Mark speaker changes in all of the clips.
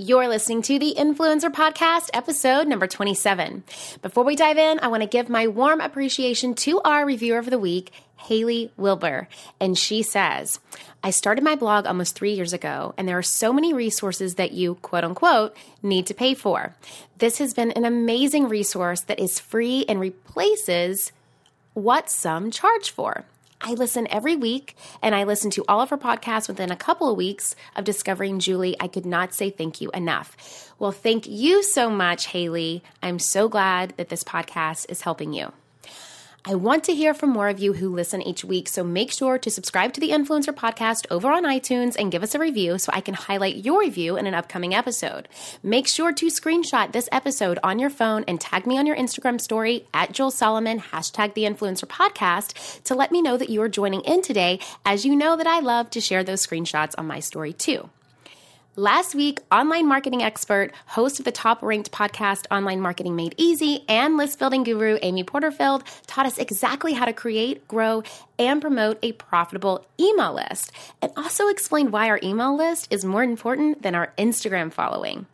Speaker 1: You're listening to the Influencer Podcast, episode number 27. Before we dive in, I want to give my warm appreciation to our reviewer of the week, Haley Wilbur. And she says, I started my blog almost three years ago, and there are so many resources that you, quote unquote, need to pay for. This has been an amazing resource that is free and replaces what some charge for. I listen every week and I listen to all of her podcasts within a couple of weeks of discovering Julie. I could not say thank you enough. Well, thank you so much, Haley. I'm so glad that this podcast is helping you. I want to hear from more of you who listen each week, so make sure to subscribe to the Influencer Podcast over on iTunes and give us a review so I can highlight your review in an upcoming episode. Make sure to screenshot this episode on your phone and tag me on your Instagram story at Julie Solomon, hashtag the Influencer Podcast, to let me know that you are joining in today, as you know that I love to share those screenshots on my story too. Last week, online marketing expert, host of the top ranked podcast Online Marketing Made Easy, and list building guru Amy Porterfield taught us exactly how to create, grow, and promote a profitable email list, and also explained why our email list is more important than our Instagram following.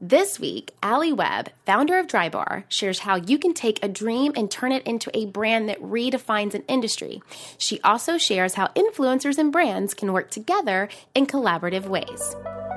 Speaker 1: This week, Alli Webb, founder of Drybar, shares how you can take a dream and turn it into a brand that redefines an industry. She also shares how influencers and brands can work together in collaborative ways.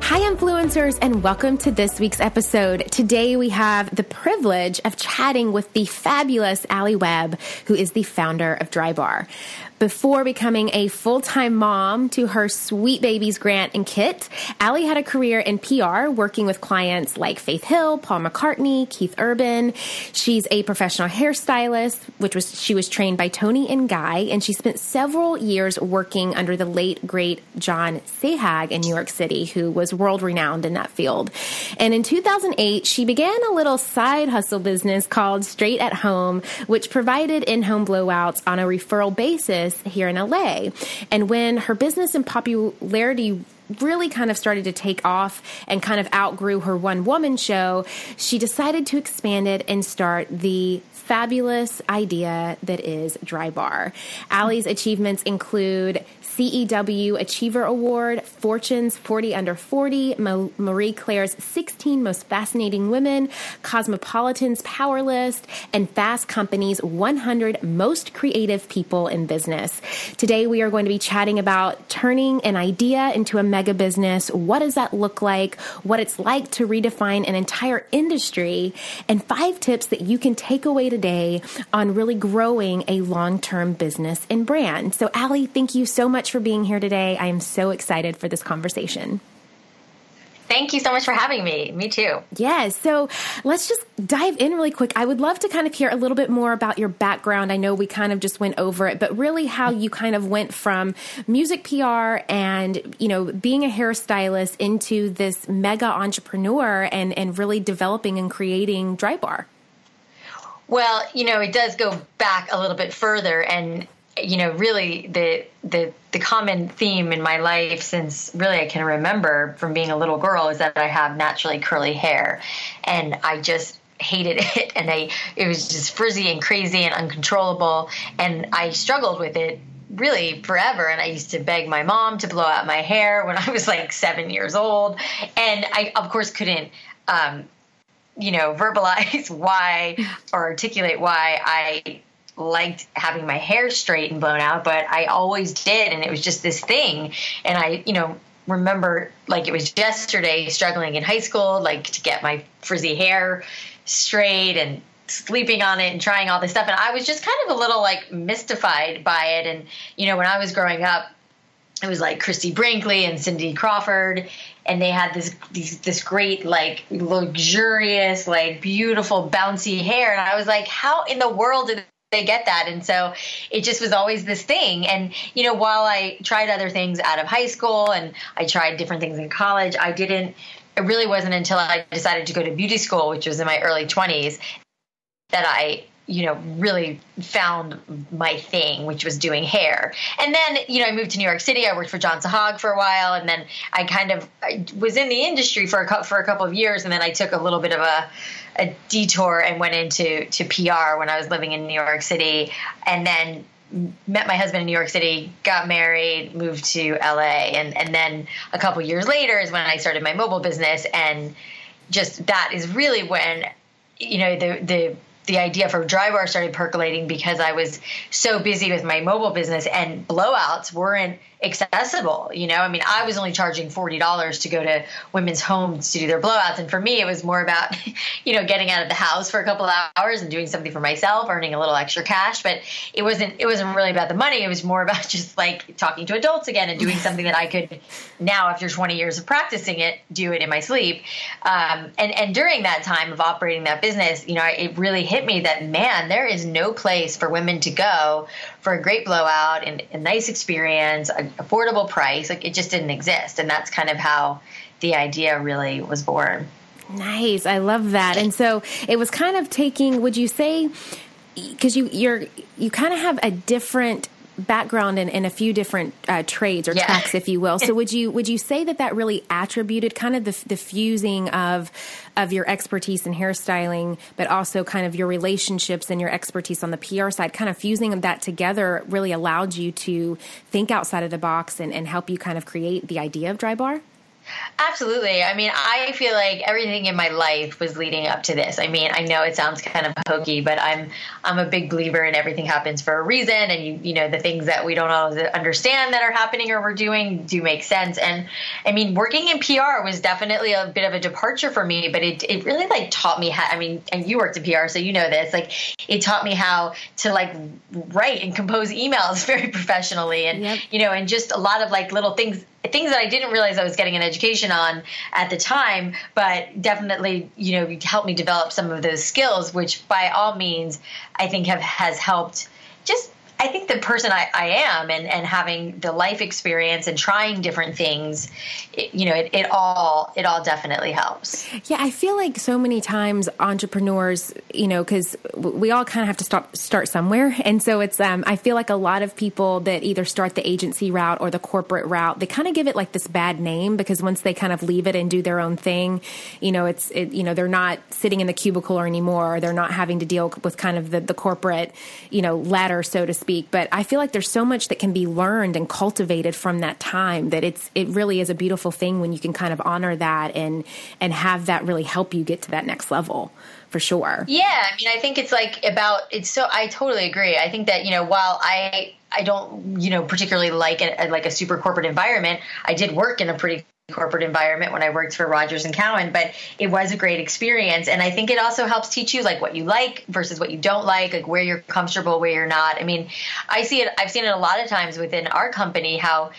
Speaker 1: Hi, influencers, and welcome to this week's episode. Today, we have the privilege of chatting with the fabulous Alli Webb, who is the founder of Drybar. Before becoming a full time mom to her sweet babies, Grant and Kit, Alli had a career in PR working with clients like Faith Hill, Paul McCartney, Keith Urban. She's a professional hairstylist, which was she was trained by Toni and Guy, and she spent several years working under the late great John Sahag in New York City, who was world renowned in that field. And in 2008, she began a little side hustle business called Straight at Home, which provided in home blowouts on a referral basis here in LA. And when her business and popularity really kind of started to take off and kind of outgrew her one woman show, she decided to expand it and start the fabulous idea that is Drybar. Allie's achievements include CEW Achiever Award, Fortune's 40 Under 40, Marie Claire's 16 Most Fascinating Women, Cosmopolitan's Power List, and Fast Company's 100 Most Creative People in Business. Today, we are going to be chatting about turning an idea into a mega business. What does that look like? What it's like to redefine an entire industry, and five tips that you can take away today on really growing a long term business and brand. So, Alli, thank you so much for being here today. I am so excited for this conversation.
Speaker 2: Thank you so much for having me. Me too.
Speaker 1: Yes. So let's just dive in really quick. I would love to kind of hear a little bit more about your background. I know we kind of just went over it, but really how you kind of went from music PR and, you know, being a hairstylist into this mega entrepreneur and, and really developing and creating Drybar.
Speaker 2: Well, you know, it does go back a little bit further and you know, really the the the common theme in my life since really I can remember from being a little girl is that I have naturally curly hair, and I just hated it and I it was just frizzy and crazy and uncontrollable and I struggled with it really forever and I used to beg my mom to blow out my hair when I was like 7 years old and I of course couldn't um, you know verbalize why or articulate why I liked having my hair straight and blown out, but I always did. And it was just this thing. And I, you know, remember like it was yesterday struggling in high school, like to get my frizzy hair straight and sleeping on it and trying all this stuff. And I was just kind of a little like mystified by it. And, you know, when I was growing up, it was like Christie Brinkley and Cindy Crawford, and they had this these, this great like luxurious like beautiful bouncy hair, and I was like, how in the world did they get that? And so it just was always this thing. And you know while i tried other things out of high school and i tried different things in college i didn't it really wasn't until i decided to go to beauty school which was in my early 20s that I you know, really found my thing, which was doing hair. And then, you know, I moved to New York City. I worked for John Sahag for a while, and then I kind of I was in the industry for a for a couple of years, and then I took a little bit of a a detour and went into to PR when I was living in New York City, and then met my husband in New York City, got married, moved to LA, and and then a couple years later is when I started my mobile business, and just that is really when you know the the the idea for Drybar started percolating because I was so busy with my mobile business and blowouts weren't accessible. You know, I mean, I was only charging forty dollars to go to women's homes to do their blowouts, and for me, it was more about, you know, getting out of the house for a couple of hours and doing something for myself, earning a little extra cash. But it wasn't it wasn't really about the money. It was more about just like talking to adults again and doing something that I could now, after twenty years of practicing it, do it in my sleep. Um, and and during that time of operating that business, you know, it really hit me that man, there is no place for women to go for a great blowout and a nice experience, an affordable price. Like it just didn't exist. And that's kind of how the idea really was born.
Speaker 1: Nice. I love that. And so it was kind of taking, would you say, because you you're you kind of have a different background in, in a few different uh, trades or yeah. tracks, if you will. So would you would you say that that really attributed kind of the, the fusing of of your expertise in hairstyling, but also kind of your relationships and your expertise on the PR side, kind of fusing that together really allowed you to think outside of the box and, and help you kind of create the idea of Drybar?
Speaker 2: Absolutely. I mean, I feel like everything in my life was leading up to this. I mean, I know it sounds kind of hokey, but I'm I'm a big believer in everything happens for a reason, and you you know the things that we don't always understand that are happening or we're doing do make sense. And I mean, working in PR was definitely a bit of a departure for me, but it it really like taught me how. I mean, and you worked in PR, so you know this. Like, it taught me how to like write and compose emails very professionally, and yep. you know, and just a lot of like little things things that I didn't realize I was getting an education on at the time, but definitely, you know, helped me develop some of those skills, which by all means I think have has helped just I think the person I, I, am and, and having the life experience and trying different things, it, you know, it, it, all it all definitely helps.
Speaker 1: Yeah, I feel like so many times entrepreneurs, you know, because we all kind of have to start start somewhere, and so it's um, I feel like a lot of people that either start the agency route or the corporate route, they kind of give it like this bad name because once they kind of leave it and do their own thing, you know, it's it, you know they're not sitting in the cubicle anymore, or they're not having to deal with kind of the the corporate, you know, ladder so to speak speak, but I feel like there's so much that can be learned and cultivated from that time that it's it really is a beautiful thing when you can kind of honor that and and have that really help you get to that next level for sure.
Speaker 2: Yeah, I mean, I think it's like about it's so. I totally agree. I think that you know, while I I don't you know particularly like a, like a super corporate environment, I did work in a pretty corporate environment when I worked for Rogers and Cowan, but it was a great experience. And I think it also helps teach you like what you like versus what you don't like, like where you're comfortable, where you're not. I mean, I see it, I've seen it a lot of times within our company how,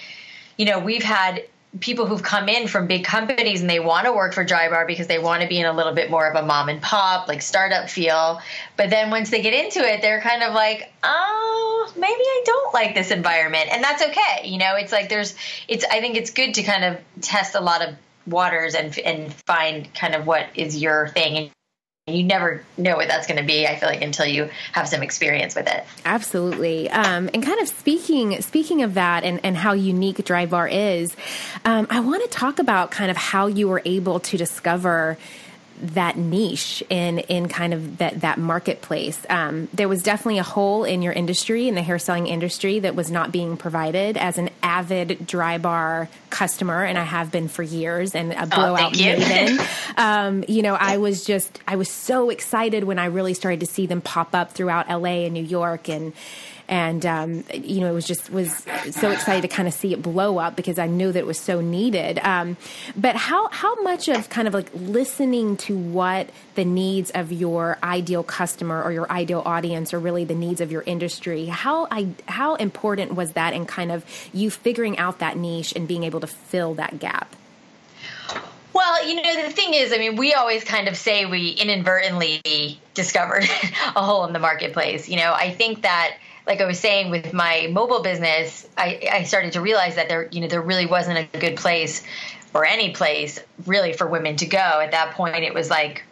Speaker 2: you know, we've had people who've come in from big companies and they want to work for Drybar because they want to be in a little bit more of a mom and pop, like startup feel. But then once they get into it, they're kind of like, oh, maybe I don't like this environment. And that's okay. You know, it's like there's, it's, I think it's good to kind of test a lot of waters and, and find kind of what is your thing. You never know what that's going to be i feel like until you have some experience with it.
Speaker 1: Absolutely. Um, and kind of speaking speaking of that and, and how unique Drybar is um, i want to talk about kind of how you were able to discover that niche in in kind of that that marketplace. Um, there was definitely a hole in your industry in the hair selling industry that was not being provided. As an avid Drybar customer, and I have been for years, and a oh, blowout oh, maven. um, you know, I was just I was so excited when I really started to see them pop up throughout LA and New York and and um, you know it was just was so excited to kind of see it blow up because I knew that it was so needed. Um, but how how much of kind of like listening to what the needs of your ideal customer or your ideal audience or really the needs of your industry how I how important was that in kind of you figuring out that niche and being able to fill that gap?
Speaker 2: Well, you know, the thing is, I mean, we always kind of say we inadvertently discovered a hole in the marketplace. You know, I think that like I was saying with my mobile business, I, I started to realize that there, you know, there really wasn't a good place or any place really for women to go. At that point, it was like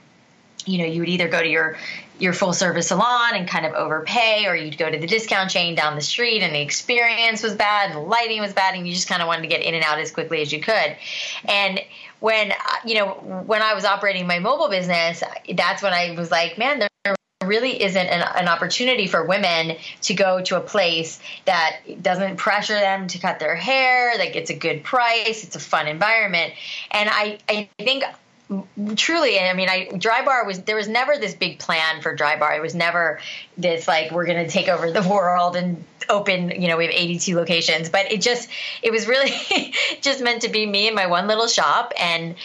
Speaker 2: you know, you would either go to your your full service salon and kind of overpay, or you'd go to the discount chain down the street and the experience was bad, and the lighting was bad, and you just kind of wanted to get in and out as quickly as you could. And when uh, you know when I was operating my mobile business, that's when I was like, man, there really isn't an, an, opportunity for women to go to a place that doesn't pressure them to cut their hair, that gets a good price, it's a fun environment. And I, I think truly i mean i Drybar was there was never this big plan for Drybar it was never this like we're going to take over the world and open you know we have 82 locations but it just it was really just meant to be me and my one little shop and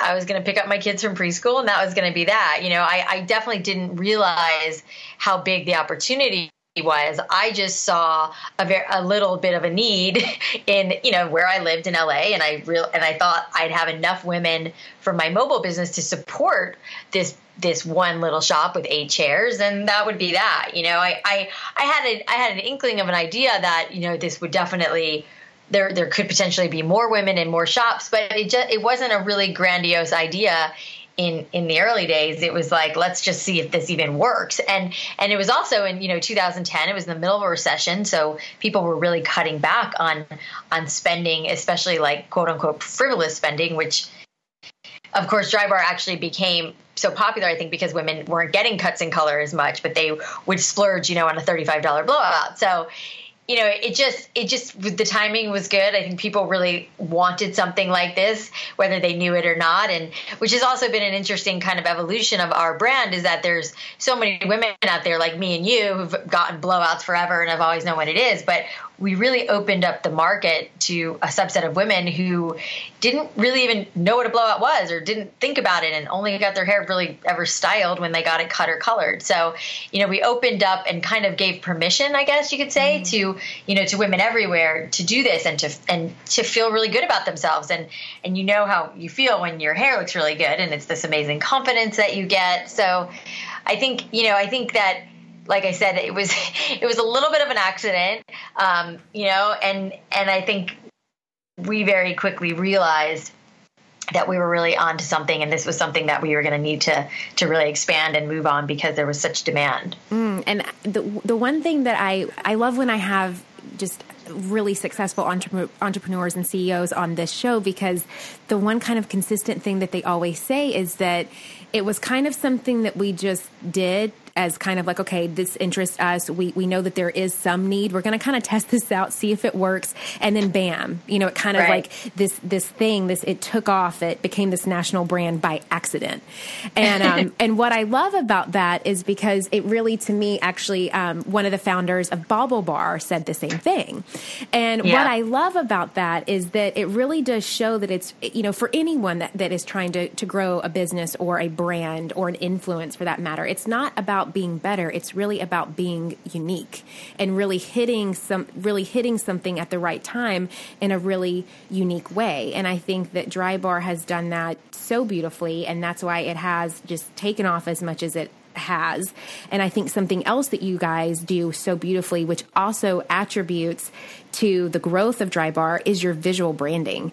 Speaker 2: I was going to pick up my kids from preschool and that was going to be that. You know, I, I definitely didn't realize how big the opportunity was I just saw a a little bit of a need in you know where I lived in LA and I real and I thought I'd have enough women for my mobile business to support this this one little shop with eight chairs and that would be that you know? I I I had a, I had an inkling of an idea that you know this would definitely there there could potentially be more women in more shops but it just it wasn't a really grandiose idea in in the early days it was like let's just see if this even works. And and it was also in you know 2010 it was in the middle of a recession so people were really cutting back on on spending especially like quote unquote frivolous spending which of course Drybar actually became so popular i think because women weren't getting cuts in color as much but they would splurge you know on a $35 blowout. So you know, it just it just the timing was good. I think people really wanted something like this, whether they knew it or not, and which has also been an interesting kind of evolution of our brand is that there's so many women out there like me and you who've gotten blowouts forever and have always known what it is, but we really opened up the market to a subset of women who didn't really even know what a blowout was or didn't think about it and only got their hair really ever styled when they got it cut or colored. So, you know, we opened up and kind of gave permission, I guess you could say, mm. to, you know, to women everywhere to do this and to and to feel really good about themselves. And and you know how you feel when your hair looks really good and it's this amazing confidence that you get. So I think, you know, I think that like I said, it was it was a little bit of an accident, um, you know, and and I think we very quickly realized that we were really onto something, and this was something that we were going to need to to really expand and move on because there was such demand.
Speaker 1: Mm, and the the one thing that I I love when I have just really successful entre- entrepreneurs and CEOs on this show because the one kind of consistent thing that they always say is that it was kind of something that we just did as kind of like, okay, this interests us. We, we know that there is some need. We're going to kind of test this out, see if it works. And then bam, you know, it kind of right. like this, this thing, this, it took off. It became this national brand by accident. And, um, and what I love about that is because it really, to me, actually, um, one of the founders of BaubleBar said the same thing. And yeah. what I love about that is that it really does show that it's, you know, for anyone that, that is trying to, to grow a business or a brand or an influence for that matter, it's not about about being better. It's really about being unique and really hitting some, really hitting something at the right time in a really unique way. And I think that Drybar has done that so beautifully, and that's why it has just taken off as much as it has. And I think something else that you guys do so beautifully, which also attributes to the growth of Drybar, is your visual branding.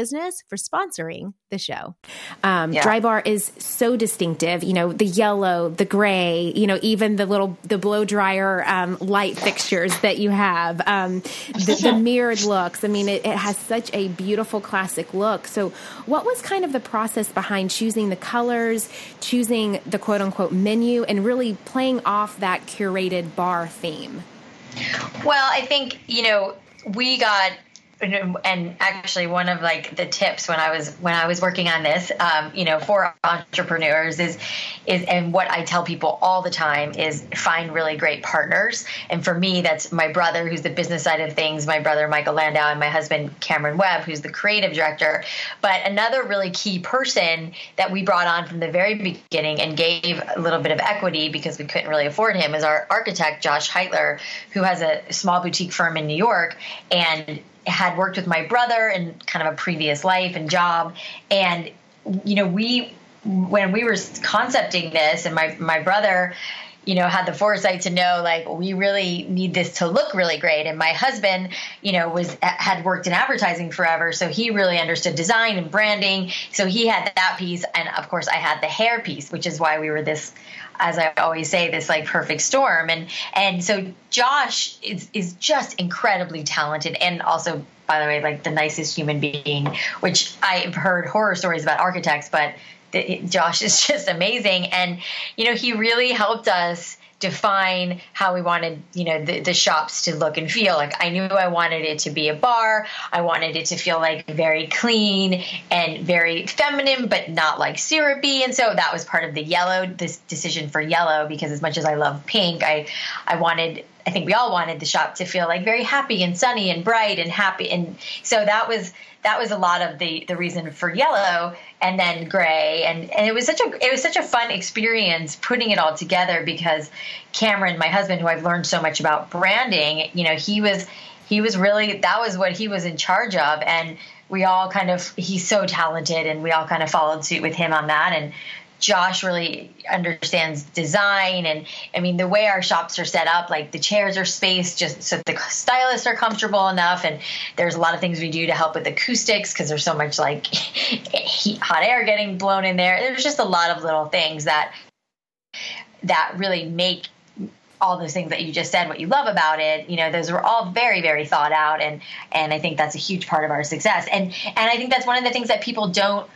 Speaker 1: business for sponsoring the show. Um, yeah. Drybar is so distinctive. You know, the yellow, the gray, you know, even the little the blow dryer um, light fixtures that you have, um, the, the, mirrored looks. I mean, it, it has such a beautiful classic look. So, what was kind of the process behind choosing the colors, choosing the quote unquote menu, and really playing off that curated bar theme?
Speaker 2: Well, I think you know we got and actually one of like the tips when I was when I was working on this, um, you know, for entrepreneurs is is and what I tell people all the time is find really great partners. And for me, that's my brother, who's the business side of things, my brother Michael Landau, and my husband Cameron Webb, who's the creative director. But another really key person that we brought on from the very beginning and gave a little bit of equity because we couldn't really afford him is our architect Josh Heitler, who has a small boutique firm in New York and had worked with my brother in kind of a previous life and job. And you know we when we were concepting this and my my brother you know had the foresight to know like we really need this to look really great. And my husband you know was had worked in advertising forever. So he really understood design and branding. So he had that piece. And of course I had the hair piece which is why we were this as I always say, this like perfect storm. And and so Josh is is just incredibly talented and also by the way, like the nicest human being, which I've heard horror stories about architects, but Josh is just amazing. And, you know, he really helped us define how we wanted, you know, the, the, shops to look and feel. Like I knew I wanted it to be a bar. I wanted it to feel like very clean and very feminine, but not like syrupy. And so that was part of the yellow, this decision for yellow, because as much as I love pink, I, I wanted I think we all wanted the shop to feel like very happy and sunny and bright and happy. And so that was that was a lot of the the reason for yellow and then gray and and it was such a it was such a fun experience putting it all together because Cameron my husband who I've learned so much about branding you know he was he was really that was what he was in charge of and we all kind of he's so talented and we all kind of followed suit with him on that and Josh really understands design and I mean the way our shops are set up like the chairs are spaced just so the stylists are comfortable enough. And there's a lot of things we do to help with acoustics because there's so much like heat, hot air getting blown in there. There's just a lot of little things that that really make all those things that you just said what you love about it you know those were all very very thought out. And and I think that's a huge part of our success. And and I think that's one of the things that people don't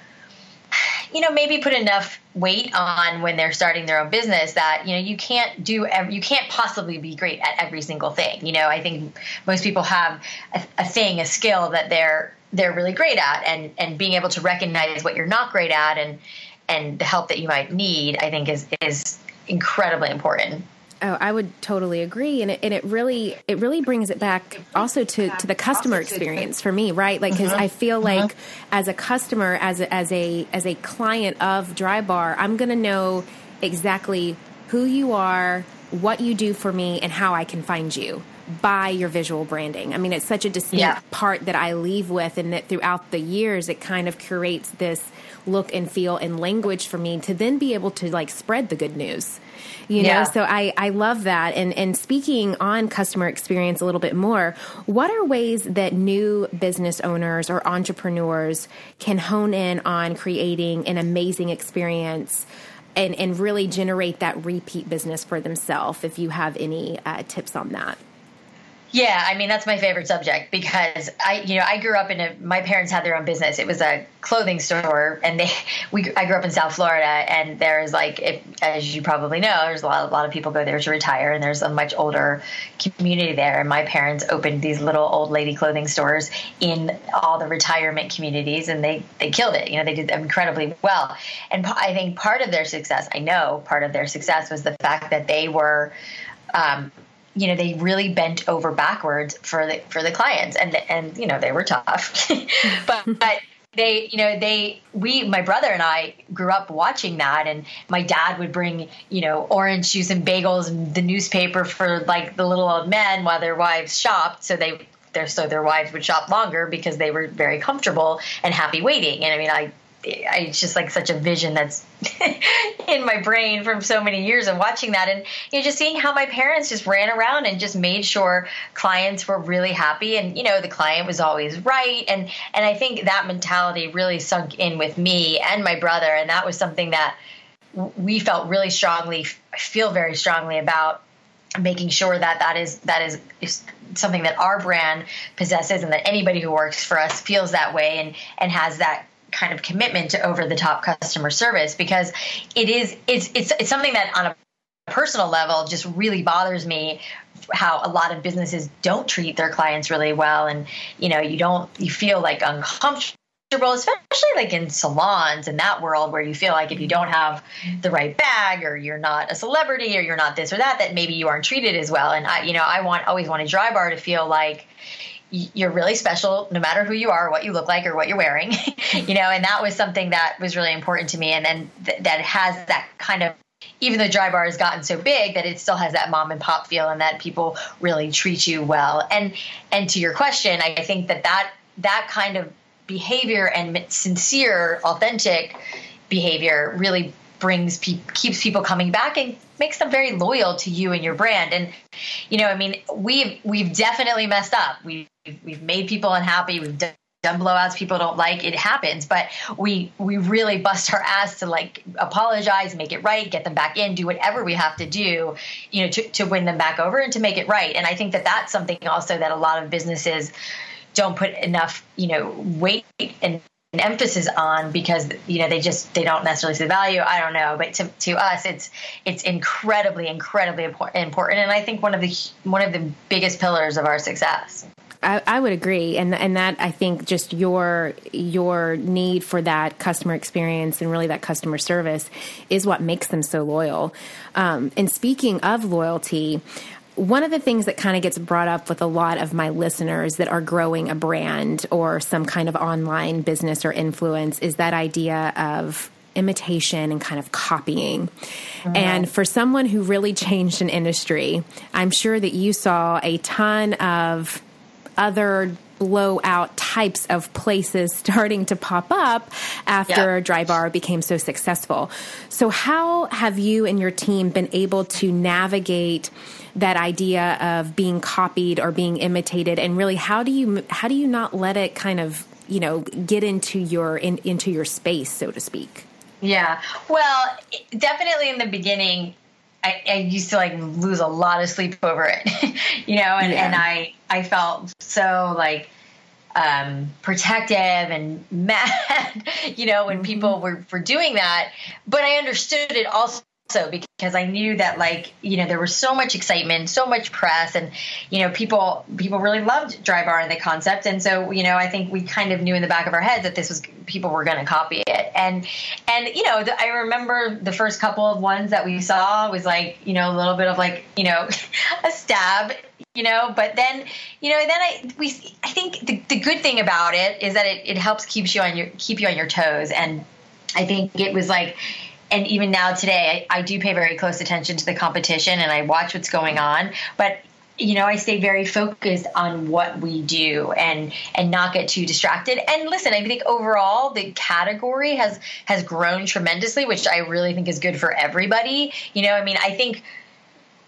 Speaker 2: you know maybe put enough weight on when they're starting their own business that you know you can't do you can't possibly be great at every single thing. You know i think most people have a, a thing a skill that they're they're really great at and and being able to recognize what you're not great at and and the help that you might need i think is is incredibly important
Speaker 1: Oh, I would totally agree, and it, and it really it really brings it back also to, to the customer experience for me, right? Like because. I feel uh-huh. like as a customer, as a, as a as a client of Drybar, I'm going to know exactly who you are, what you do for me, and how I can find you by your visual branding. I mean, it's such a distinct yeah. part that I leave with, and that throughout the years, it kind of curates this look and feel and language for me to then be able to like spread the good news you know, yeah. so I, I love that. And, and speaking on customer experience a little bit more, what are ways that new business owners or entrepreneurs can hone in on creating an amazing experience? And, and really generate that repeat business for themselves if you have any uh, tips on that.
Speaker 2: Yeah, I mean that's my favorite subject because I, you know, I grew up in a. My parents had their own business. It was a clothing store, and they, we. I grew up in South Florida, and there's like, if, as you probably know, there's a lot, a lot of people go there to retire, and there's a much older community there. And my parents opened these little old lady clothing stores in all the retirement communities, and they they killed it. You know, they did incredibly well. And I think part of their success, I know, part of their success was the fact that they were. Um, you know they really bent over backwards for the for the clients. And and you know they were tough. But but they you know they we my brother and I grew up watching that. And my dad would bring you know orange juice and bagels and the newspaper for like the little old men while their wives shopped. So they their so their wives would shop longer because they were very comfortable and happy waiting. And I mean I I, it's just like such a vision that's in my brain from so many years of watching that. And you know just seeing how my parents just ran around and just made sure clients were really happy. And you know the client was always right. And and I think that mentality really sunk in with me and my brother. And that was something that we felt really strongly, feel very strongly about making sure that that is that is, is something that our brand possesses and that anybody who works for us feels that way and and has that kind of commitment to over the top customer service because it is it's it's it's something that on a personal level just really bothers me how a lot of businesses don't treat their clients really well. And you know you don't you feel like uncomfortable especially like in salons in that world where you feel like if you don't have the right bag or you're not a celebrity or you're not this or that that maybe you aren't treated as well. And i you know i want always want a Drybar to feel like you're really special no matter who you are what you look like or what you're wearing. You know and that was something that was really important to me. And then th- that has that kind of even though Drybar has gotten so big that it still has that mom and pop feel and that people really treat you well. And and to your question i think that that that kind of behavior and sincere authentic behavior really brings pe- keeps people coming back and makes them very loyal to you and your brand. And you know i mean we've we've definitely messed up. We've we've made people unhappy. We've done done blowouts people don't like. It happens. But we we really bust our ass to like apologize make it right get them back in do whatever we have to do you know to, to win them back over and to make it right. And i think that that's something also that a lot of businesses don't put enough you know weight and emphasis on because you know they just they don't necessarily see the value i don't know but to, to us it's it's incredibly incredibly important and i think one of the one of the biggest pillars of our success
Speaker 1: I, I, would agree, and and that I think just your your need for that customer experience and really that customer service is what makes them so loyal. Um, and speaking of loyalty, one of the things that kind of gets brought up with a lot of my listeners that are growing a brand or some kind of online business or influence is that idea of imitation and kind of copying. Mm-hmm. And for someone who really changed an industry, I'm sure that you saw a ton of other blowout types of places starting to pop up after Drybar became so successful. So, how have you and your team been able to navigate that idea of being copied or being imitated, and really how do you how do you not let it kind of you know get into your in, into your space, so to speak?
Speaker 2: Yeah, well, definitely in the beginning, I, I, used to like lose a lot of sleep over it, you know, and, yeah. and I I felt so like um, protective and mad, you know, when mm-hmm. people were were doing that. But I understood it also also because I knew that like you know there was so much excitement, so much press, and you know people people really loved Drybar and the concept, and so you know I think we kind of knew in the back of our heads that this was people were going to copy it, and and you know the, I remember the first couple of ones that we saw was like you know a little bit of like you know a stab you know but then you know then i we i think the, the good thing about it is that it, it helps keeps you on your keep you on your toes. And i think it was like and even now today, I, I do pay very close attention to the competition and I watch what's going on. But you know, I stay very focused on what we do and and not get too distracted. And listen, I think overall the category has has grown tremendously, which I really think is good for everybody. You know, I mean, I think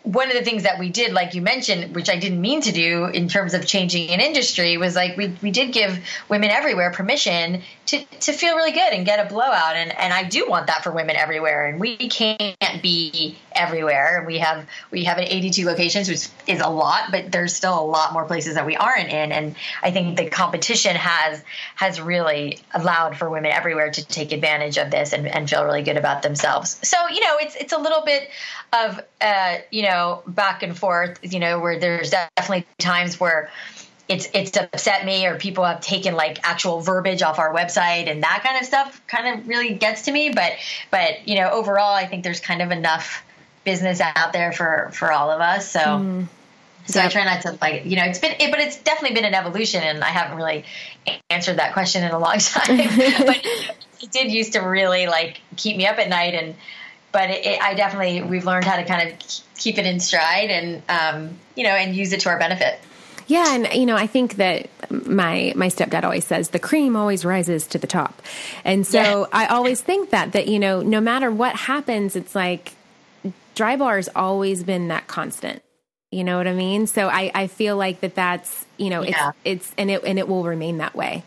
Speaker 2: one of the things that we did, like you mentioned, which I didn't mean to do in terms of changing an industry, was like we, we did give women everywhere permission to, to feel really good and get a blowout. And, and I do want that for women everywhere. And we can't be everywhere. We have we have 82 locations, which is a lot, but there's still a lot more places that we aren't in. And I think the competition has has really allowed for women everywhere to take advantage of this and, and feel really good about themselves. So you know, it's it's a little bit of uh, you know back and forth. You know, where there's definitely times where it's it's upset me or people have taken like actual verbiage off our website and that kind of stuff kind of really gets to me but but you know overall i think there's kind of enough business out there for for all of us so mm. so yep. i try not to like you know it's been it, but it's definitely been an evolution and i haven't really answered that question in a long time but it did used to really like keep me up at night and but it, it, I definitely we've learned how to kind of keep it in stride and um, you know and use it to our benefit.
Speaker 1: Yeah, and you know, I think that my my stepdad always says the cream always rises to the top, and so yeah. I always think that that you know, no matter what happens, it's like Drybar's always been that constant. You know what I mean? So I I feel like that that's you know yeah. it's it's and it and it will remain that way.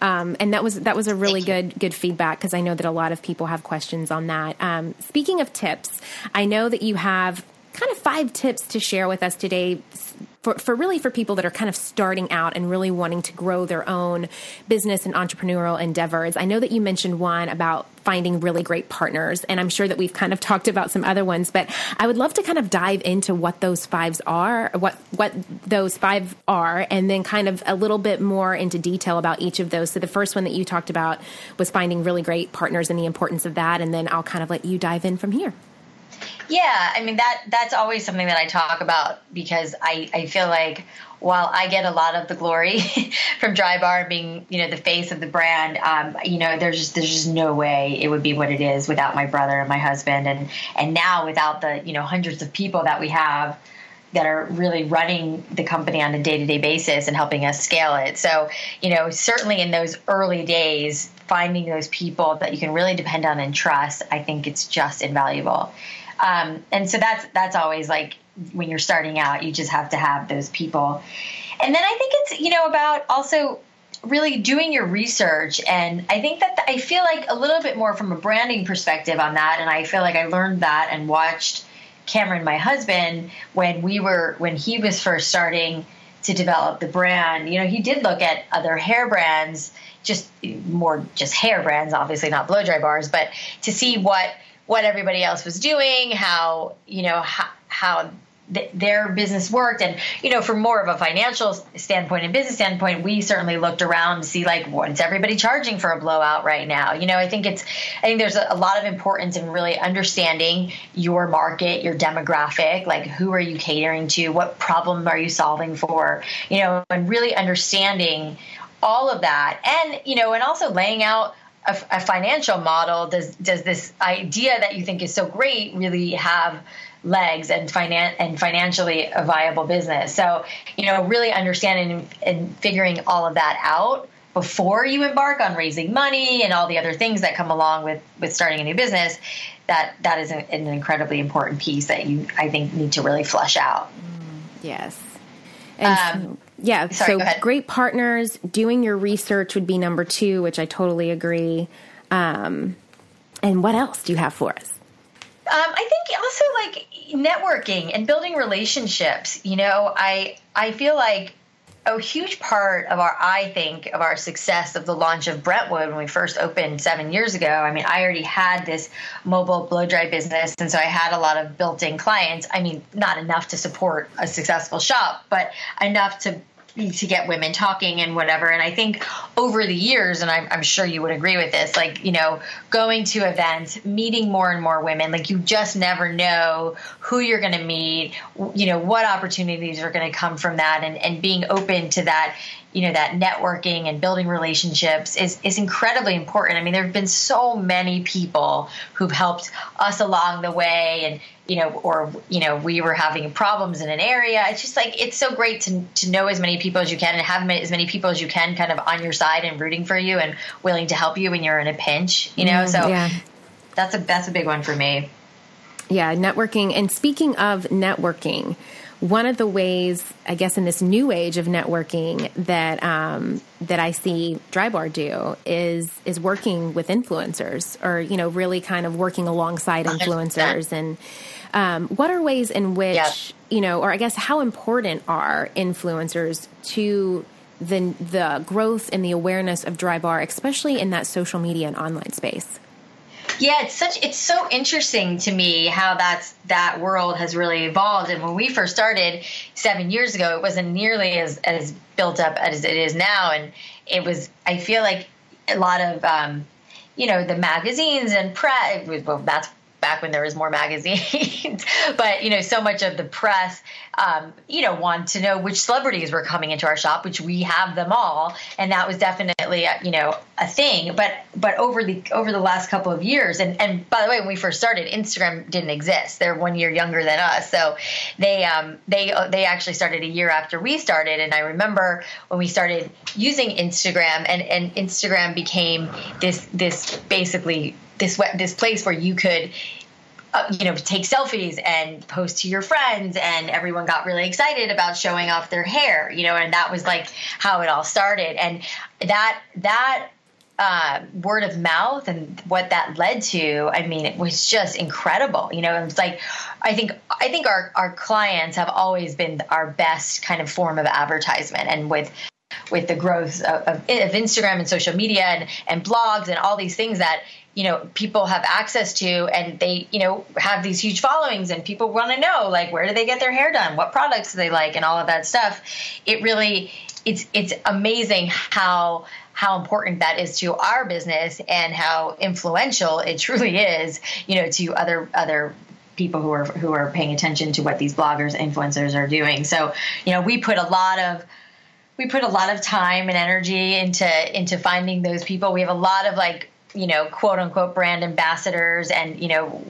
Speaker 1: Um, and that was that was a really good good feedback because I know that a lot of people have questions on that. Um, speaking of tips, I know that you have kind of five tips to share with us today for, for really for people that are kind of starting out and really wanting to grow their own business and entrepreneurial endeavors. I know that you mentioned one about finding really great partners, and I'm sure that we've kind of talked about some other ones, but I would love to kind of dive into what those fives are, what what those five are, and then kind of a little bit more into detail about each of those. So the first one that you talked about was finding really great partners and the importance of that, and then I'll kind of let you dive in from here.
Speaker 2: Yeah, I mean that that's always something that I talk about because I I feel like while I get a lot of the glory from Drybar being you know the face of the brand, um, you know there's just there's just no way it would be what it is without my brother and my husband and and now without the you know hundreds of people that we have that are really running the company on a day-to-day basis and helping us scale it. So, you know, certainly in those early days, finding those people that you can really depend on and trust, I think it's just invaluable. Um, and so that's that's always like when you're starting out, you just have to have those people. And then I think it's you know about also really doing your research. And i think that i feel like a little bit more from a branding perspective on that. And i feel like i learned that and watched cameron my husband when we were when he was first starting to develop the brand. You know he did look at other hair brands just more just hair brands obviously not blow dry bars but to see what what everybody else was doing, how you know how, how th- their business worked, and you know from more of a financial standpoint and business standpoint, we certainly looked around to see like what's everybody charging for a blowout right now. You know, I think it's I think there's a, a lot of importance in really understanding your market, your demographic, like who are you catering to, what problem are you solving for, you know, and really understanding all of that, and you know, and also laying out a, a, financial model does does this idea that you think is so great really have legs and finan- and financially a viable business? So you know really understanding and, figuring all of that out before you embark on raising money and all the other things that come along with with starting a new business that that is an, an incredibly important piece that you i think need to really flush out.
Speaker 1: Yes. And um, yeah, Sorry, so great partners, doing your research would be number two, which I totally agree. Um, and what else do you have for us?
Speaker 2: Um, I think also like networking and building relationships. You know, I I feel like a huge part of our I think of our success of the launch of Brentwood when we first opened seven years ago. I mean, I already had this mobile blow dry business, and so I had a lot of built-in clients. I mean, not enough to support a successful shop, but enough to to get women talking and whatever. And I think over the years, and I'm, I'm, sure you would agree with this, like, you know, going to events, meeting more and more women, like, you just never know who you're going to meet, you know, what opportunities are going to come from that, and, and being open to that you know that networking and building relationships is is incredibly important. I mean, there have been so many people who've helped us along the way, and you know, or you know, we were having problems in an area. It's just like it's so great to to know as many people as you can and have as many people as you can kind of on your side and rooting for you and willing to help you when you're in a pinch. You know, mm, so yeah. that's a that's a big one for me.
Speaker 1: Yeah, networking. And speaking of networking one of the ways, I guess, in this new age of networking that um, that I see Drybar do is is working with influencers, or you know, really kind of working alongside influencers. And um, what are ways in which you know, or I guess, how important are influencers to the the growth and the awareness of Drybar, especially in that social media and online space?
Speaker 2: Yeah, it's such it's so interesting to me how that's that world has really evolved. And when we first started seven years ago, it wasn't nearly as as built up as it is now. And it was I feel like a lot of um, you know the magazines and press. Well, that's back when there was more magazines. but you know, so much of the press, um, you know, want to know which celebrities were coming into our shop, which we have them all, and that was definitely a, you know a thing. But but over the over the last couple of years, and and by the way, when we first started, Instagram didn't exist. They're one year younger than us, so they um, they they actually started a year after we started. And I remember when we started using Instagram, and and Instagram became this this basically this this place where you could uh, you know, take selfies and post to your friends, and everyone got really excited about showing off their hair, you know, and that was like how it all started. And that that uh, word of mouth and what that led to, I mean, it was just incredible. You know, it was like, I think, I think our, our clients have always been our best kind of form of advertisement. And with, with the growth of, of, of Instagram and social media and, and blogs and all these things that, you know, people have access to and they, you know, have these huge followings and people want to know, like, where do they get their hair done? What products do they like? And all of that stuff. It really, it's, it's amazing how, how important that is to our business and how influential it truly is, you know, to other other people who are who are paying attention to what these bloggers influencers are doing. So, you know, we put a lot of we put a lot of time and energy into into finding those people. We have a lot of like, you know, quote unquote brand ambassadors and, you know,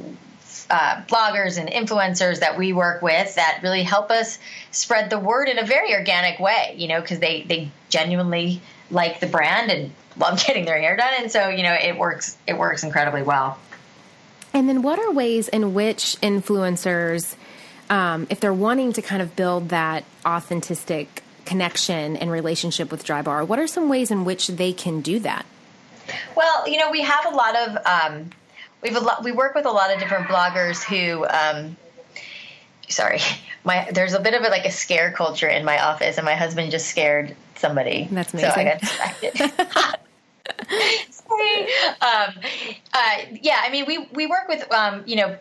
Speaker 2: uh, bloggers and influencers that we work with that really help us spread the word in a very organic way, you know, because they, they genuinely like the brand and love getting their hair done. And so, you know, it works, it works incredibly well.
Speaker 1: And then what are ways in which influencers, um, if they're wanting to kind of build that authentic connection and relationship with Drybar, what are some ways in which they can do that?
Speaker 2: Well, you know, we have a lot of, um, we've a lot, we work with a lot of different bloggers who, um, sorry, my there's a bit of a, like a scare culture in my office, and my husband just scared somebody.
Speaker 1: That's amazing.
Speaker 2: So I got distracted. sorry. Um, uh, yeah, I mean, we we work with um, you know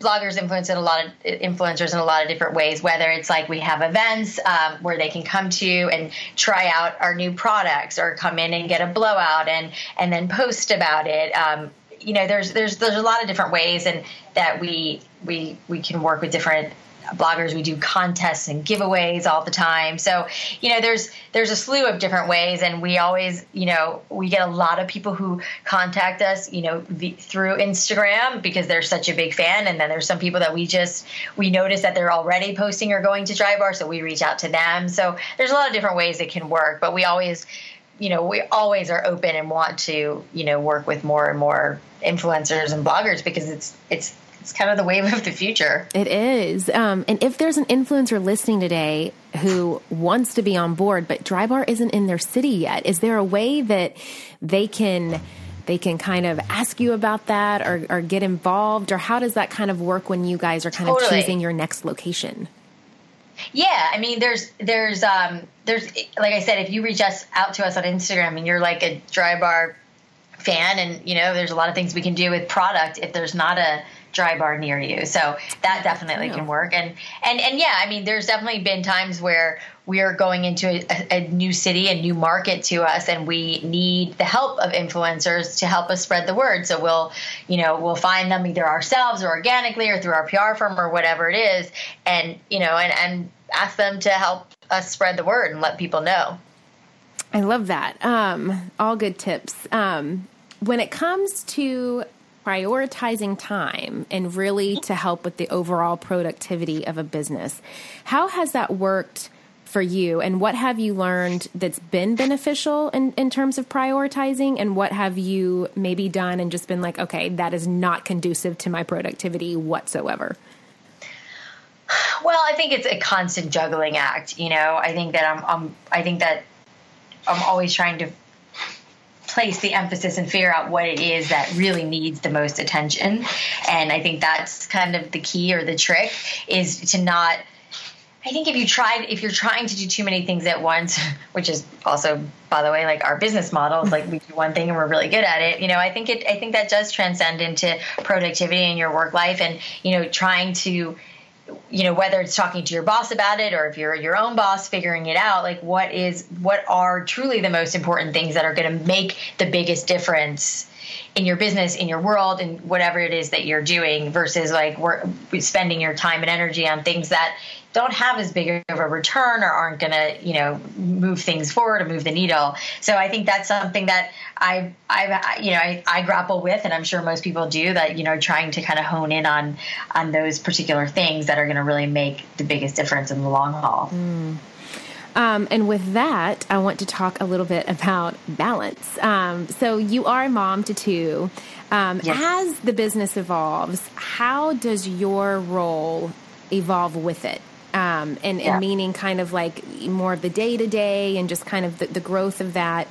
Speaker 2: bloggers influence in a lot of influencers in a lot of different ways whether it's like we have events um, where they can come to and try out our new products or come in and get a blowout and and then post about it. Um, you know there's there's there's a lot of different ways and that we we we can work with different bloggers we do contests and giveaways all the time. So you know there's there's a slew of different ways and we always you know we get a lot of people who contact us you know the, through instagram because they're such a big fan. And then there's some people that we just we notice that they're already posting or going to Drybar so we reach out to them. So there's a lot of different ways it can work but we always you know we always are open and want to you know work with more and more influencers and bloggers because it's it's it's kind of the wave of the future.
Speaker 1: It is. Um, and if there's an influencer listening today who wants to be on board, but Drybar isn't in their city yet, is there a way that they can? They can kind of ask you about that or, or get involved, or how does that kind of work when you guys are kind totally. of choosing your next location?
Speaker 2: Yeah, I mean, there's there's um there's like I said, if you reach us out to us on Instagram and you're like a Drybar fan, and you know, there's a lot of things we can do with product. If there's not a Drybar near you. So that definitely can work. And and and yeah, I mean, there's definitely been times where we are going into a, a, new city, a new market to us, and we need the help of influencers to help us spread the word. So we'll, you know, we'll find them either ourselves or organically or through our PR firm or whatever it is, and you know, and and ask them to help us spread the word and let people know.
Speaker 1: I love that. Um, all good tips. Um, when it comes to prioritizing time and really to help with the overall productivity of a business. How has that worked for you and what have you learned that's been beneficial in, in terms of prioritizing and what have you maybe done and just been like, okay, that is not conducive to my productivity whatsoever?
Speaker 2: Well, I think it's a constant juggling act. You know, I think that I'm, I'm I think that I'm always trying to place the emphasis and figure out what it is that really needs the most attention. And I think that's kind of the key or the trick is to not I think if you tried, if you're trying to do too many things at once, which is also, by the way, like our business model, like we do one thing and we're really good at it. You know, I think it, I think that does transcend into productivity in your work life, and you know, trying to you know whether it's talking to your boss about it or if you're your own boss figuring it out like what is what are truly the most important things that are going to make the biggest difference in your business in your world and whatever it is that you're doing versus like we're spending your time and energy on things that don't have as big of a return or aren't going to, you know, move things forward or move the needle. So I think that's something that I, I, you know, I, I grapple with, and I'm sure most people do. That you know, trying to kind of hone in on on those particular things that are going to really make the biggest difference in the long haul.
Speaker 1: Mm. Um, and with that, I want to talk a little bit about balance. Um, so you are a mom to two. Um, yes. As the business evolves, how does your role evolve with it? Um, and, yeah. and, meaning kind of like more of the day to day and just kind of the, the growth of that.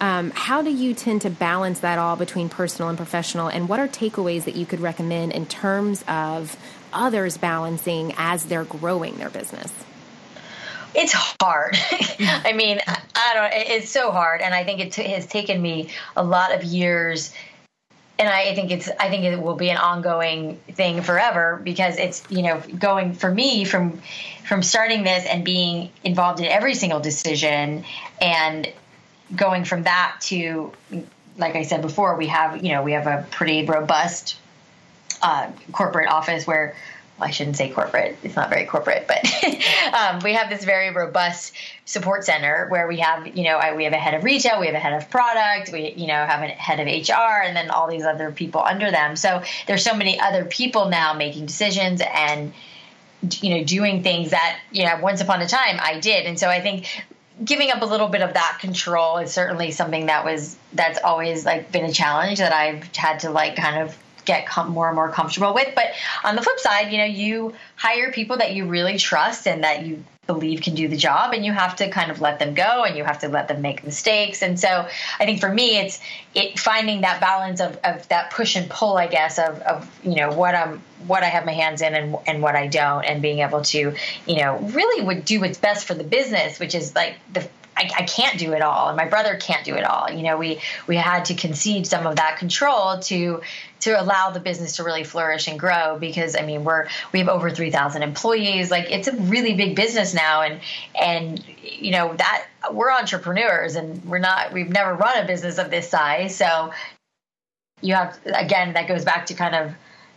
Speaker 1: Um, how do you tend to balance that all between personal and professional? And what are takeaways that you could recommend in terms of others balancing as they're growing their business?
Speaker 2: It's hard. I mean, I don't. It's so hard, and I think it t- has taken me a lot of years and I think it's I think it will be an ongoing thing forever because it's you know going for me from from starting this and being involved in every single decision and going from that to like I said before we have you know we have a pretty robust uh, corporate office where I shouldn't say corporate. It's not very corporate, but um, we have this very robust support center where we have, you know, I, we have a head of retail, we have a head of product, we, you know, have a head of HR, and then all these other people under them. So there's so many other people now making decisions and, you know, doing things that, you know, once upon a time I did. And so I think giving up a little bit of that control is certainly something that was that's always like been a challenge that I've had to like kind of get com- more and more comfortable with. But on the flip side, you know, you hire people that you really trust and that you believe can do the job and you have to kind of let them go and you have to let them make mistakes and so i think for me it's it finding that balance of, of that push and pull i guess of, of you know what i'm what i have my hands in and, and what i don't and being able to you know really would do what's best for the business which is like the I, I, can't do it all, and my brother can't do it all. You know, we we had to concede some of that control to to allow the business to really flourish and grow. Because I mean, we're we have over three thousand employees. Like it's a really big business now, and and you know that we're entrepreneurs, and we're not we've never run a business of this size. So you have again that goes back to kind of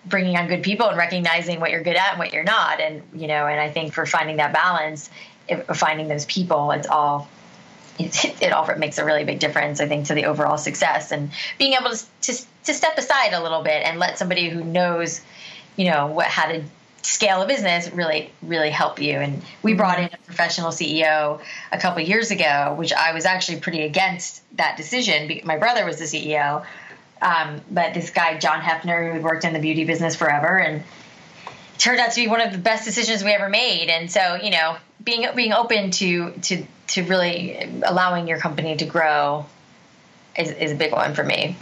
Speaker 2: bringing on good people and recognizing what you're good at and what you're not and you know and i think for finding that balance finding those people it's all it, it all makes a really big difference, I think, to the overall success. And being able to, to, to step aside a little bit and let somebody who knows, you know, what how to scale a business really really help you. And we brought in a professional ceo a couple years ago which i was actually pretty against that decision. My brother was the ceo um, but this guy john heffner who worked in the beauty business forever and turned out to be one of the best decisions we ever made. And so you know being being open to to to really allowing your company to grow is, is a big one for me.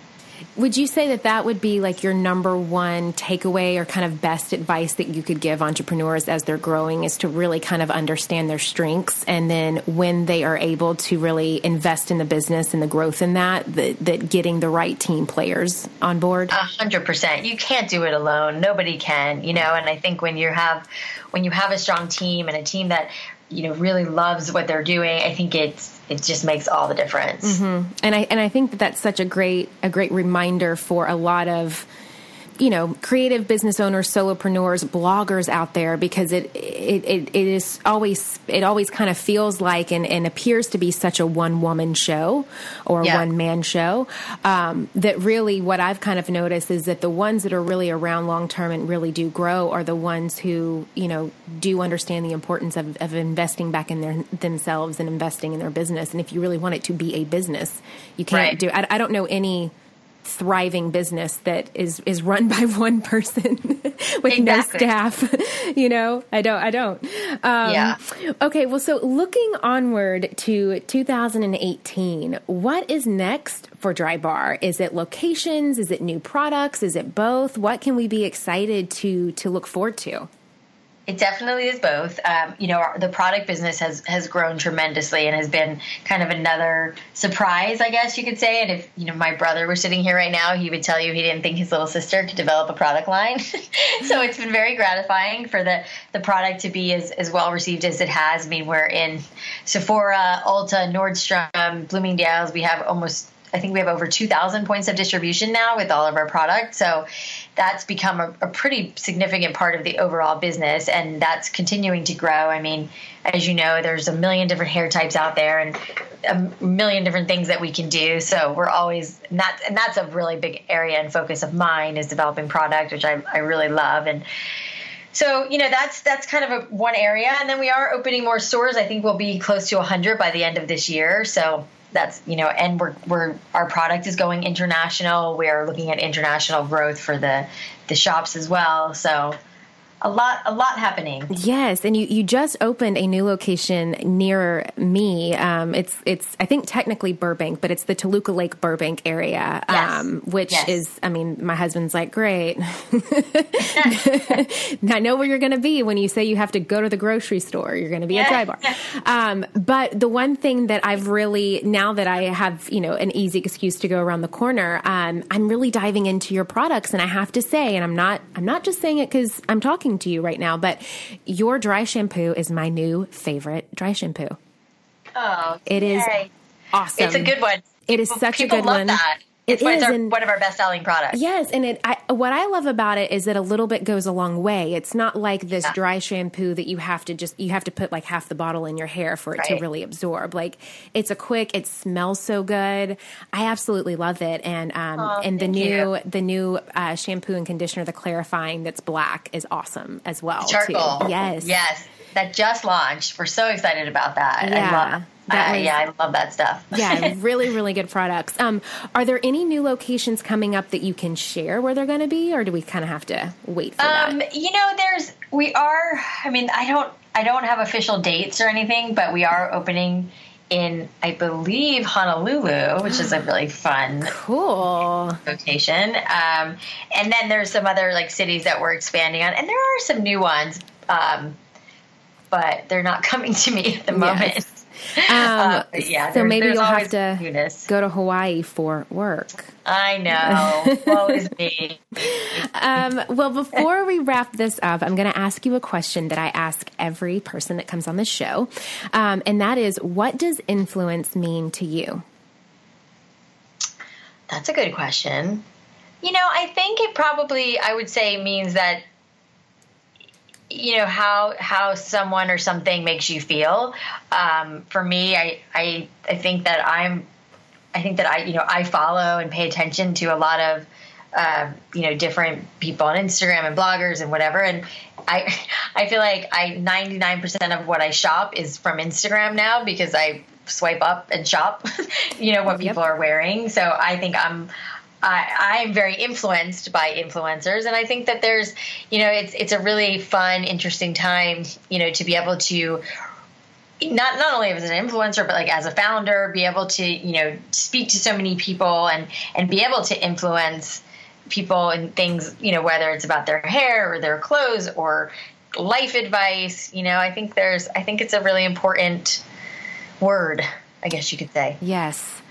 Speaker 1: Would you say that that would be like your number one takeaway or kind of best advice that you could give entrepreneurs as they're growing is to really kind of understand their strengths and then when they are able to really invest in the business and the growth in that, that, that getting the right team players on board?
Speaker 2: A hundred percent. You can't do it alone. Nobody can, you know, and I think when you have when you have a strong team and a team that you know really loves what they're doing i think it's it just makes all the difference
Speaker 1: mm-hmm. and i and i think that that's such a great a great reminder for a lot of you know creative business owners solopreneurs bloggers out there because it it, it, it is always it always kind of feels like and, and appears to be such a one woman show or yeah. one man show um, that really what I've kind of noticed is that the ones that are really around long term and really do grow are the ones who you know do understand the importance of, of investing back in their themselves and investing in their business and if you really want it to be a business you can't right. do I, I don't know any thriving business that is is run by one person with exactly. no staff you know? I don't i don't. Um, yeah. okay well so looking onward to 2018 what is next for Drybar? Is it locations? Is it new products? Is it both? What can we be excited to to look forward to
Speaker 2: it definitely is both. Um, you know, our, the product business has has grown tremendously and has been kind of another surprise, I guess you could say. And if you know my brother were sitting here right now, he would tell you he didn't think his little sister could develop a product line. so it's been very gratifying for the the product to be as, as well received as it has. I mean, we're in Sephora, Ulta, Nordstrom, Bloomingdale's. We have almost I think we have over 2,000 points of distribution now with all of our products. So that's become a, a, pretty significant part of the overall business, and that's continuing to grow. I mean, as you know, there's a million different hair types out there, and a million different things that we can do. So we're always and that's and that's a really big area and focus of mine is developing product, which I, I really love and so you know that's that's kind of a one area, and then we are opening more stores. I think we'll be close to 100 by the end of this year. So that's you know, and we're we're our product is going international. We are looking at international growth for the the shops as well. So a lot a lot happening.
Speaker 1: Yes and you you just opened a new location near me. Um, it's it's i think technically burbank but it's the toluca lake burbank area
Speaker 2: yes.
Speaker 1: um, which
Speaker 2: yes.
Speaker 1: is i mean my husband's like great. I know where you're going to be. When you say you have to go to the grocery store you're going to be at Drybar. Um, but the one thing that i've really now that i have you know an easy excuse to go around the corner um, i'm really diving into your products and i have to say and i'm not i'm not just saying it because i'm talking talking to you right now, but your dry shampoo is my new favorite dry shampoo.
Speaker 2: Oh,
Speaker 1: it
Speaker 2: yay.
Speaker 1: is awesome.
Speaker 2: It's a good one.
Speaker 1: It is such a good one.
Speaker 2: That. It's, it's our, one of our best selling products.
Speaker 1: Yes, and it I, what I love about it is that a little bit goes a long way. It's not like this yeah. dry shampoo that you have to just you have to put like half the bottle in your hair for it right. to really absorb. Like it's a quick. It smells so good. I absolutely love it. And um
Speaker 2: oh,
Speaker 1: and the new the new uh, shampoo and conditioner, the clarifying that's black, is awesome as well.
Speaker 2: Charcoal.
Speaker 1: Too. Yes.
Speaker 2: Yes. That just launched. We're so excited about that.
Speaker 1: Yeah.
Speaker 2: Uh, was, yeah, I love that stuff.
Speaker 1: yeah, really, really good products. Um, are there any new locations coming up that you can share where they're going to be, or do we kind of have to wait for
Speaker 2: um,
Speaker 1: that?
Speaker 2: You know, there's we are. I mean, I don't, I don't have official dates or anything, but we are opening in, I believe, Honolulu, which is a really fun,
Speaker 1: cool
Speaker 2: location. Um, and then there's some other like cities that we're expanding on, and there are some new ones. Um, but they're not coming to me at the moment.
Speaker 1: Yes. Um, uh,
Speaker 2: yeah,
Speaker 1: so maybe you'll have to
Speaker 2: newness.
Speaker 1: go to Hawaii for work.
Speaker 2: I know. Woe is me.
Speaker 1: Um, well, before we wrap this up, I'm going to ask you a question that I ask every person that comes on the show, um, and that is, what does influence mean to you?
Speaker 2: That's a good question. You know, I think it probably, I would say, means that you know how how someone or something makes you feel. Um, for me, I, I I think that I'm I think that I you know I follow and pay attention to a lot of uh, you know different people on Instagram and bloggers and whatever, and I I feel like I 99% of what I shop is from Instagram now because I swipe up and shop, you know what people are wearing. So I think I'm I, I'm very influenced by influencers, and I think that there's, you know, it's it's a really fun, interesting time, you know, to be able to not not only as an influencer, but like as a founder, be able to you know speak to so many people and and be able to influence people and things, you know, whether it's about their hair or their clothes or life advice. You know, I think there's I think it's a really important word, I guess you could say.
Speaker 1: Yes.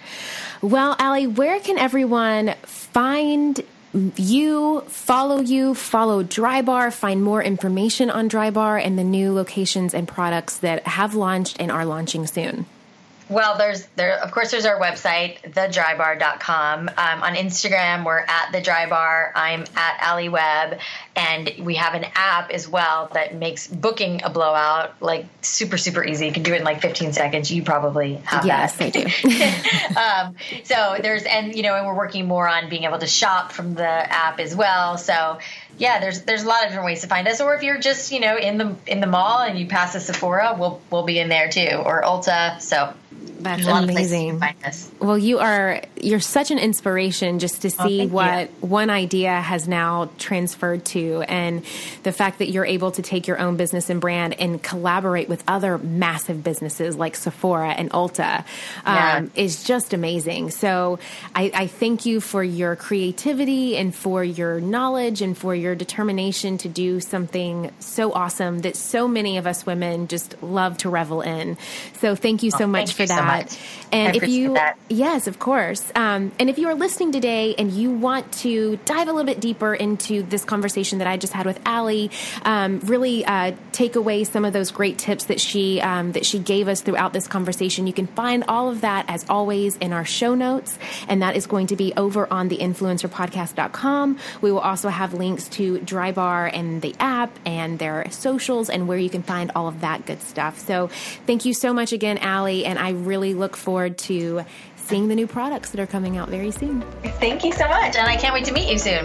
Speaker 1: Well, Alli, where can everyone find you, follow you, follow Drybar, find more information on Drybar and the new locations and products that have launched and are launching soon?
Speaker 2: Well, there's there of course there's our website, thedrybar.com. Um, on Instagram, we're at the drybar. I'm at Alli Webb, and we have an app as well that makes booking a blowout like super super easy. You can do it in like 15 seconds. You probably have
Speaker 1: yes,
Speaker 2: that.
Speaker 1: Yes,
Speaker 2: I do. um, so there's and you know, and we're working more on being able to shop from the app as well. So yeah, there's there's a lot of different ways to find us. Or if you're just you know in the in the mall and you pass a Sephora, we'll we'll be in there too, or Ulta. So
Speaker 1: that's amazing. Well, you are you're such an inspiration just to oh, see oh, what you. one idea has now transferred to, and the fact that you're able to take your own business and brand and collaborate with other massive businesses like Sephora and Ulta um, yeah. is just amazing. So I, I thank you for your creativity and for your knowledge and for your determination to do something so awesome that so many of us women just love to revel in. So thank you so oh, much for that.
Speaker 2: So
Speaker 1: and if you,
Speaker 2: that.
Speaker 1: yes, of course. Um, and if you are listening today and you want to dive a little bit deeper into this conversation that I just had with Alli, um, really uh, take away some of those great tips that she um, that she gave us throughout this conversation, you can find all of that as always in our show notes, and that is going to be over on the influencerpodcast.com. We will also have links to Drybar and the app and their socials and where you can find all of that good stuff. So thank you so much again, Alli, and I really look forward to seeing the new products that are coming out very soon.
Speaker 2: Thank you so much, and I can't wait to meet you soon.